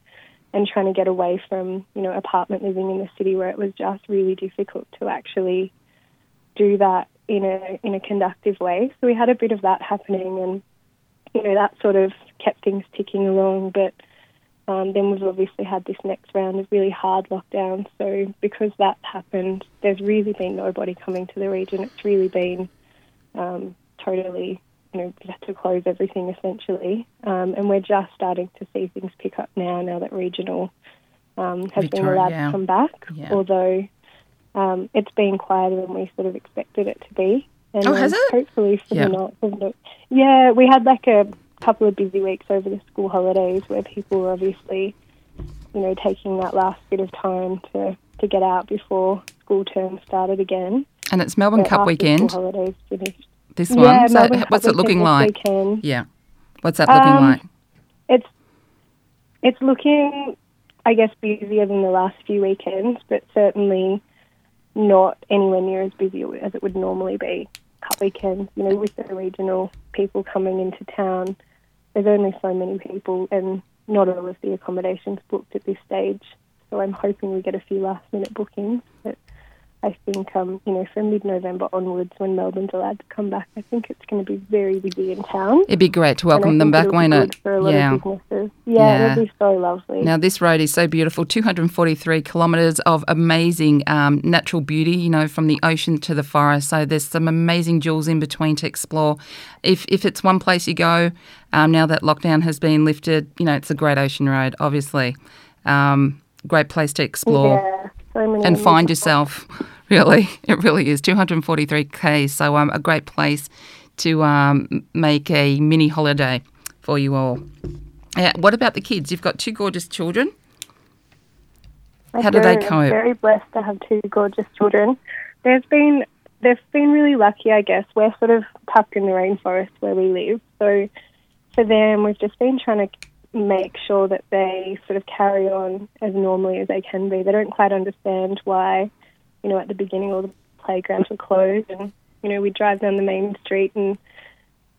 and trying to get away from you know apartment living in the city where it was just really difficult to actually do that in a in a conductive way. So we had a bit of that happening, and you know that sort of kept things ticking along. But um, then we've obviously had this next round of really hard lockdowns. So because that happened, there's really been nobody coming to the region. It's really been um, totally, you know, we had to close everything essentially. Um, and we're just starting to see things pick up now. Now that regional um, has been allowed to come back, Yeah. although um, it's been quieter than we sort of expected it to be. And Oh, has it? Hopefully for the night of the yeah, we had like a couple of busy weeks over the school holidays where people were obviously, you know, taking that last bit of time to, to get out before school term started again. And it's Melbourne But Cup weekend, holidays finished. This yeah, one. So, Melbourne h- Cup what's it looking like? Yeah. What's that looking Um, like? It's it's looking, I guess, busier than the last few weekends, but certainly not anywhere near as busy as it would normally be. Cup weekends, you know, with the regional people coming into town, there's only so many people, and not all of the accommodations booked at this stage. So I'm hoping we get a few last minute bookings, but I think, um, you know, from mid November onwards, when Melbourne's allowed to come back, I think it's going to be very busy in town. It'd be great to welcome them back, won't it? For a lot Yeah. of businesses. Yeah, Yeah. it'll be so lovely. Now, this road is so beautiful 243 kilometres of amazing um, natural beauty, you know, from the ocean to the forest. So, there's some amazing jewels in between to explore. If, if it's one place you go, um, now that lockdown has been lifted, you know, it's a great ocean road, obviously. Um, great place to explore yeah, so and find yourself. Really, it really is 243 k. So um, a great place to um, make a mini holiday for you all. Yeah, what about the kids? You've got two gorgeous children. How do they I'm cope? very blessed to have two gorgeous children. There's been they've been really lucky, I guess. We're sort of tucked in the rainforest where we live, so for them, we've just been trying to make sure that they sort of carry on as normally as they can be. They don't quite understand why, you know, at the beginning all the playgrounds were closed, and you know, we drive down the main street and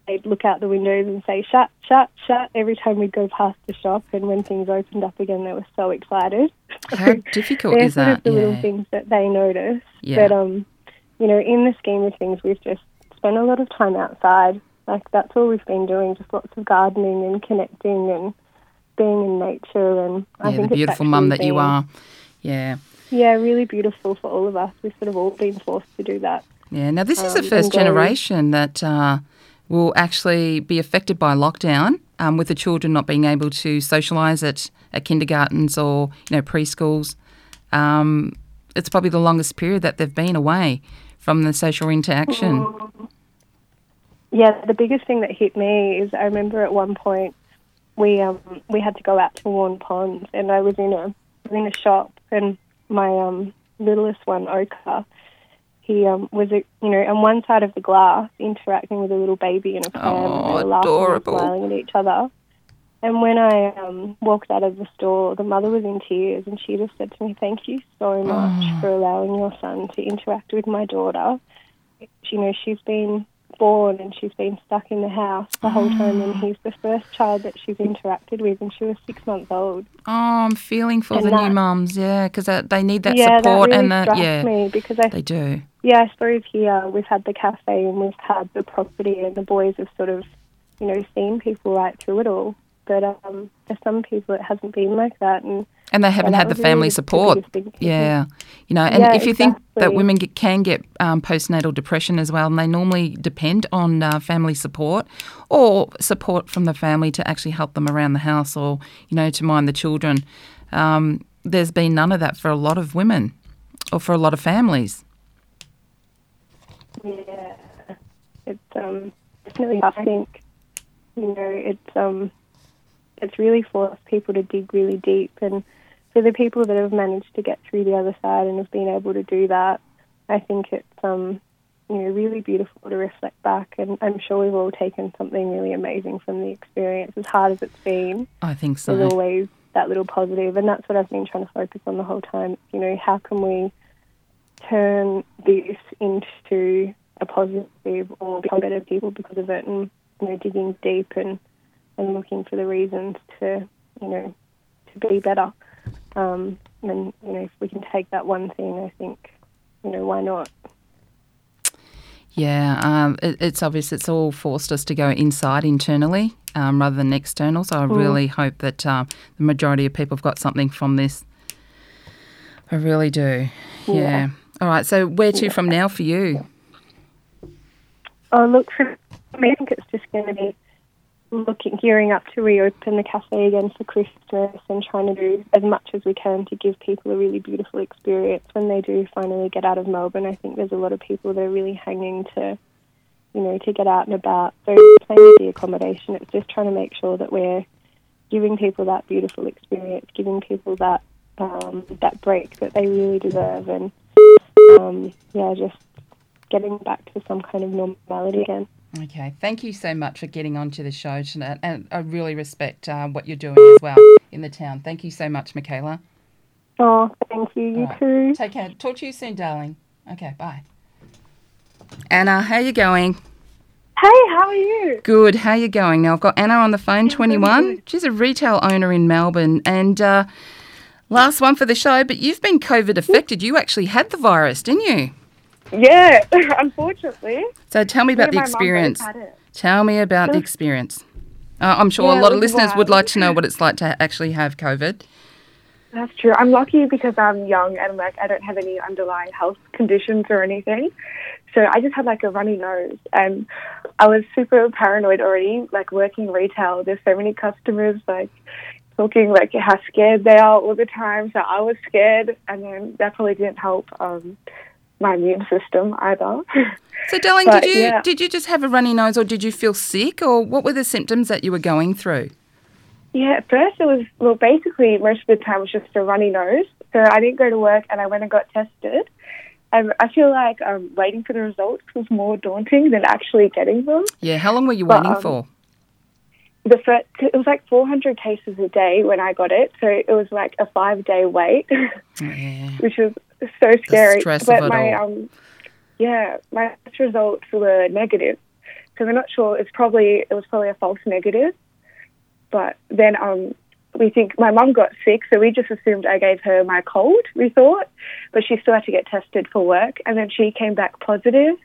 they'd look out the windows and say shut, shut, shut every time we'd go past the shop. And when things opened up again, they were so excited. How <laughs> difficult is sort that? of the little things that they notice. Yeah. But um, you know, in the scheme of things, we've just spent a lot of time outside. Like that's all we've been doing, just lots of gardening and connecting and being in nature. And I Yeah, think the beautiful mum that you are. Yeah. Yeah, really beautiful for all of us. We've sort of all been forced to do that. Yeah. Now, this is Um, the first generation that uh, will actually be affected by lockdown, um, with the children not being able to socialise at, at kindergartens or you know preschools. Um, it's probably the longest period that they've been away from the social interaction. Yeah, the biggest thing that hit me is I remember at one point we um we had to go out to Waurn Ponds and I was in a was in a shop and my um littlest one Oka he um was a, you know on one side of the glass interacting with a little baby in a pram Oh, and they were laughing adorable. and smiling at each other. And when I um, walked out of the store, the mother was in tears, and she just said to me, "Thank you so much Oh. for allowing your son to interact with my daughter. You know, she's been born and she's been stuck in the house the whole time, and he's the first child that she's interacted with, and she was six months old. Oh, I'm feeling for And the new that- mums, yeah, because they need that yeah, support that really and struck yeah, me because I they do. yeah, I suppose here we've had the cafe and we've had the property, and the boys have sort of, you know, seen people right through it all. But um, for some people, it hasn't been like that, and And they haven't that had the was really family support. Yeah, you know, and Yeah, if you think that women get, can get um, postnatal depression as well, and they normally depend on uh, family support or support from the family to actually help them around the house or you know to mind the children. Um, there's been none of that for a lot of women or for a lot of families. Yeah, it's um definitely. I think you know it's um it's really forced people to dig really deep. And for the people that have managed to get through the other side and have been able to do that, I think it's um, you know really beautiful to reflect back. And I'm sure we've all taken something really amazing from the experience, as hard as it's been. I think so. There's always that little positive, and that's what I've been trying to focus on the whole time. You know, how can we turn this into a positive or become better people because of it, and you know, digging deep and and looking for the reasons to you know to be better. Um, and you know, if we can take that one thing, I think you know why not. Yeah, um, it, it's obvious it's all forced us to go inside internally um, rather than external. So I really hope that uh, the majority of people have got something from this. I really do. Yeah. Yeah. All right. So where to from now for you? Oh, look, for me, I think it's just going to be looking, gearing up to reopen the cafe again for Christmas and trying to do as much as we can to give people a really beautiful experience when they do finally get out of Melbourne. I think there's a lot of people that are really hanging to, you know, to get out and about. So with the accommodation. It's just trying to make sure that we're giving people that beautiful experience, giving people that um, that break that they really deserve, and um, yeah, just getting back to some kind of normality again. Okay. Thank you so much for getting onto the show tonight, and I really respect uh, what you're doing as well in the town. Thank you so much, Mikhala. Oh, thank you. You right. too. Take care. Talk to you soon, darling. Okay. Bye. Anna, how you going? Hey, how are you? Good. How you going? Now I've got Anna on the phone. Twenty-one. She's a retail owner in Melbourne, and uh, last one for the show. But you've been COVID affected. You actually had the virus, didn't you? Yeah, <laughs> unfortunately. So tell me about the and my mum both experience. Tell me about the experience. Uh, I'm sure a lot of listeners would like to know <laughs> what it's like to actually have COVID. That's true. I'm lucky because I'm young and like I don't have any underlying health conditions or anything. So I just had like a runny nose and I was super paranoid already, like working retail. There's so many customers like talking like how scared they are all the time. So I was scared and then that probably didn't help um my immune system either. <laughs> So, darling, But, did you yeah. did you just have a runny nose, or did you feel sick, or what were the symptoms that you were going through? Yeah, at first it was, well, basically most of the time it was just a runny nose. So I didn't go to work and I went and got tested. And I feel like um, waiting for the results was more daunting than actually getting them. Yeah, how long were you But, waiting um, for? The first, it was like 400 cases a day when I got it. So it was like a five day wait, <laughs> Yeah. which was so scary. but my, um, yeah, my results were negative. So we're not sure. It's probably, it was probably a false negative. But then um, we think my mum got sick, so we just assumed I gave her my cold, we thought. But she still had to get tested for work. And then she came back positive.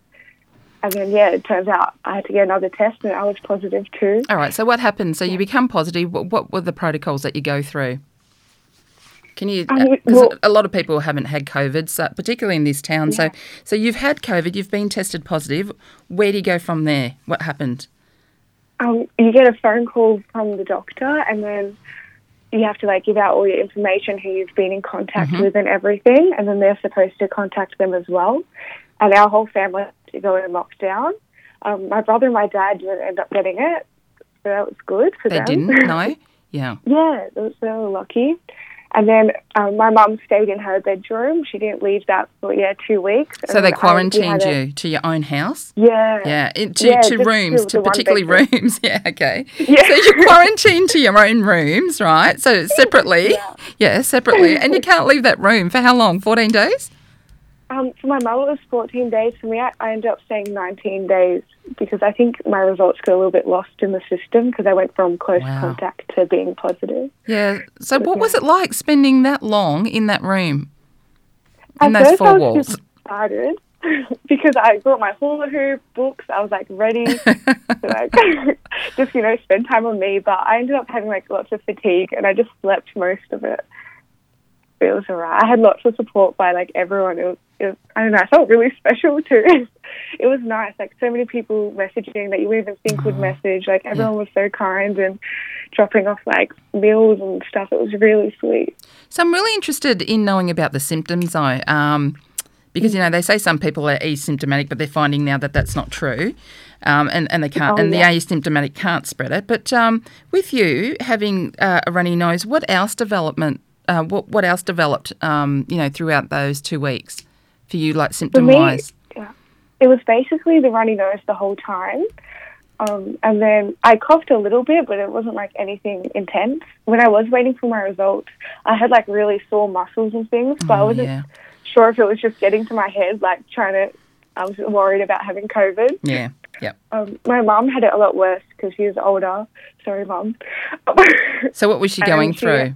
And then, yeah, it turns out I had to get another test and I was positive too. All right. So what happened? So you become positive. What, what were the protocols that you go through? Can you? Um, Because well- a lot of people haven't had COVID, so, particularly in this town. So, so you've had COVID. You've been tested positive. Where do you go from there? What happened? Um, you get a phone call from the doctor and then you have to like give out all your information, who you've been in contact with and everything. And then they're supposed to contact them as well. And our whole family had to go in lockdown. Um, my brother and my dad didn't end up getting it. So that was good for They them. didn't. No. <laughs> Yeah. Yeah, they were so lucky. And then um, my mum stayed in her bedroom. She didn't leave that for yeah two weeks. So they we quarantined a- you to your own house. Yeah. Yeah, in, to, Yeah, to rooms, to to particularly bedroom. rooms. <laughs> Yeah, okay. Yeah. So you're quarantined to your own rooms, right? So <laughs> separately. Yeah. separately. And you can't leave that room for how long? 14 days? Um, for my mum, it was 14 days. For me, I, I ended up staying 19 days because I think my results got a little bit lost in the system because I went from close Wow. contact to being positive. Yeah. So what was it like spending that long in that room? At In those first, four I was walls? just excited <laughs> because I brought my hula hoop books. I was like ready <laughs> to like <laughs> just you know spend time on me. But I ended up having like lots of fatigue, and I just slept most of it. It was alright. I had lots of support by like everyone. It was, it was I don't know. I felt really <laughs> special too. it was nice. Like so many people messaging that you wouldn't even think would message. Like everyone was so kind and dropping off like meals and stuff. It was really sweet. So I'm really interested in knowing about the symptoms, though, um, because you know they say some people are asymptomatic, but they're finding now that that's not true. Um, and, and they can't, Oh, and the asymptomatic can't spread it. But um, with you having uh, a runny nose, what else development? Uh, what what else developed? Um, you know, throughout those two weeks for you, like symptom wise. it was basically the runny nose the whole time. Um, and then I coughed a little bit, but it wasn't like anything intense. When I was waiting for my results, I had like really sore muscles and things, but I Oh, wasn't yeah, sure if it was just getting to my head, like trying to. I was worried about having COVID. yeah, yep. Um, my mum had it a lot worse because she was older. Sorry, mum. So what was she <laughs> going she- through?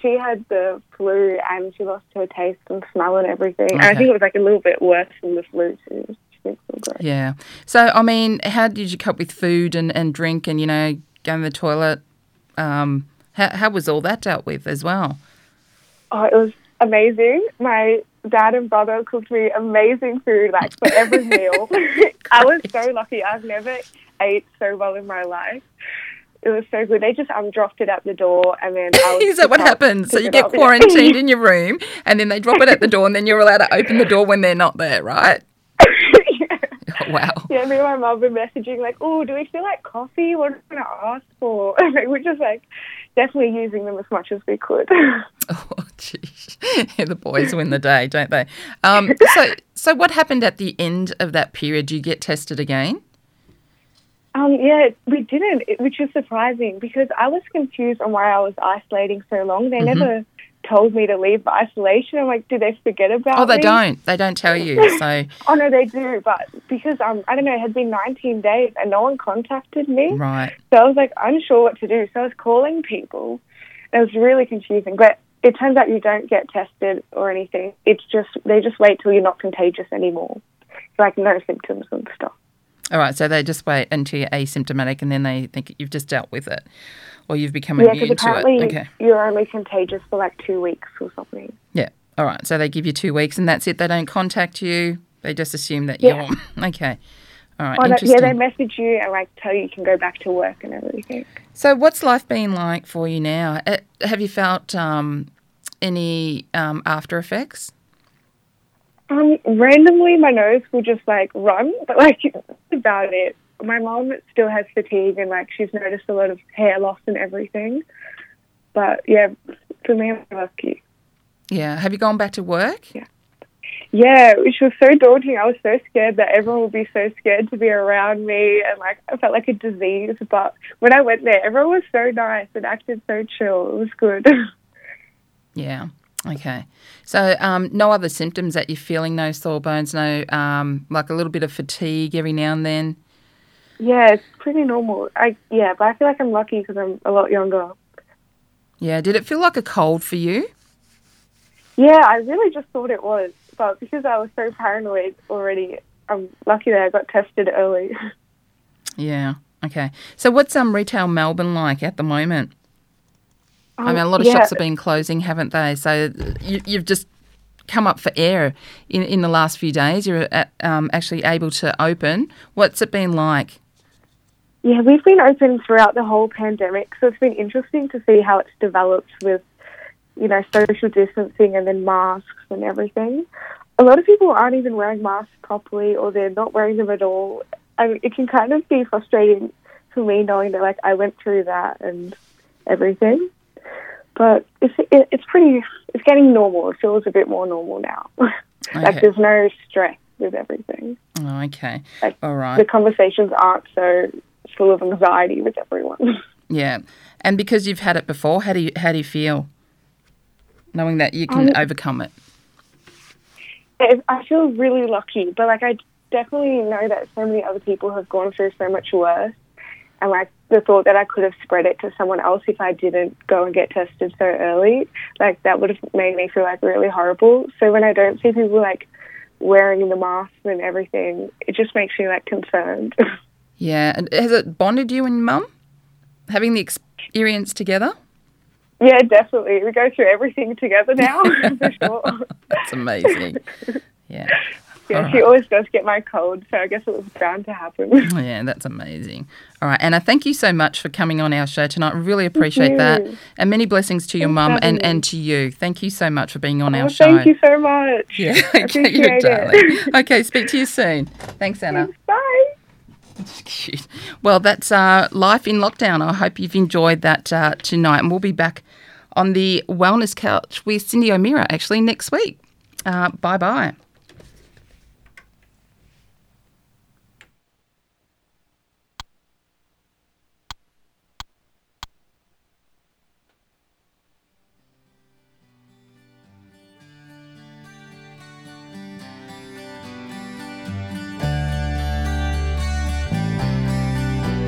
She had the flu and she lost her taste and smell and everything. And I think it was like a little bit worse than the flu too. She didn't feel great. Yeah. So I mean, how did you cope with food and, and drink and you know going to the toilet? Um, how how was all that dealt with as well? Oh, it was amazing. My dad and brother cooked me amazing food, like for every meal. <laughs> <laughs> I was so lucky. I've never ate so well in my life. It was so good. They just um dropped it at the door, and then <laughs> Is that what happens? So you get quarantined in your room, and then they drop it at the door, and then you're allowed to open the door when they're not there, right? yeah. <laughs> Oh, wow. Yeah, me and my mum were messaging like, "Oh, do we feel like coffee? What are we gonna ask for?" <laughs> Like, we're just like definitely using them as much as we could. Oh, jeez. Yeah, the boys win the day, don't they? Um, so, so what happened at the end of that period? Do you get tested again? Um, yeah, we didn't, it- which is surprising because I was confused on why I was isolating so long. They Mm-hmm. never told me to leave isolation. I'm like, did they forget about Oh, they me? don't. They don't tell you. <laughs> So, Oh no, they do, but because um, I don't know, it had been 19 days and no one contacted me, right. so I was like unsure what to do. So I was calling people. It was really confusing, but it turns out you don't get tested or anything. It's just they just wait till you're not contagious anymore, like no symptoms and stuff. All right. So they just wait until you're asymptomatic, and then they think you've just dealt with it, or you've become Yeah, immune to it. Okay. you're only contagious for like two weeks or something. Yeah. All right. So they give you two weeks, and that's it. They don't contact you. They just assume that Yeah. you're <laughs> okay. All right. Oh, yeah, they message you and like tell you you can go back to work and everything. So, what's life been like for you now? Uh, Have you felt um, any um, after effects? Um, randomly, my nose will just like run, but like <laughs> about it. My mom still has fatigue and like she's noticed a lot of hair loss and everything. But yeah, for me, I'm lucky. Yeah. Have you gone back to work? Yeah. Yeah, which was so daunting. I was so scared that everyone would be so scared to be around me, and like I felt like a disease. But when I went there, everyone was so nice and acted so chill. It was good. <laughs> Yeah. Okay. So, um, no other symptoms that you're feeling? No sore bones? No, um, like a little bit of fatigue every now and then? yeah, it's pretty normal. I yeah, but I feel like I'm lucky because I'm a lot younger. Yeah. Did it feel like a cold for you? Yeah, I really just thought it was, but because I was so paranoid already, I'm lucky that I got tested early. <laughs> Yeah. Okay. So, what's um retail Melbourne like at the moment? I mean, a lot of yeah, shops have been closing, haven't they? So, you, you've just come up for air in, in the last few days. You're at, um, actually able to open. What's it been like? Yeah, we've been open throughout the whole pandemic, so it's been interesting to see how it's developed with, you know, social distancing and then masks and everything. A lot of people aren't even wearing masks properly, or they're not wearing them at all. I mean, it can kind of be frustrating for me knowing that like I went through that and everything. But it's it, it's pretty. It's getting normal. It feels a bit more normal now. <laughs> Okay. like there's no stress with everything. Oh, okay. Like, All right. The conversations aren't so full of anxiety with everyone. <laughs> Yeah, and because you've had it before, how do you how do you feel, knowing that you can Um, overcome it? I I feel really lucky, but like I definitely know that so many other people have gone through so much worse, and like the thought that I could have spread it to someone else if I didn't go and get tested so early, like that would have made me feel like really horrible. So when I don't see people like wearing the masks and everything, it just makes me like concerned. <laughs> Yeah, and has it bonded you and mum, having the experience together? yeah, definitely. We go through everything together now <laughs> <laughs> for sure. That's amazing. Yeah, Yeah, All she always does get my cold, so I guess it was bound to happen. <laughs> yeah, that's amazing. All right, Anna, thank you so much for coming on our show tonight. Really appreciate that, and many blessings to your Thanks mum and, and to you. Thank you so much for being on Oh, our show. thank you so much. Yeah, <laughs> okay, it. darling. <laughs> Okay, speak to you soon. Thanks, Anna. Bye. Cute. Well, that's uh, life in lockdown. I hope you've enjoyed that uh, tonight, and we'll be back on the wellness couch with Cyndi O'Meara actually next week. Uh, bye bye.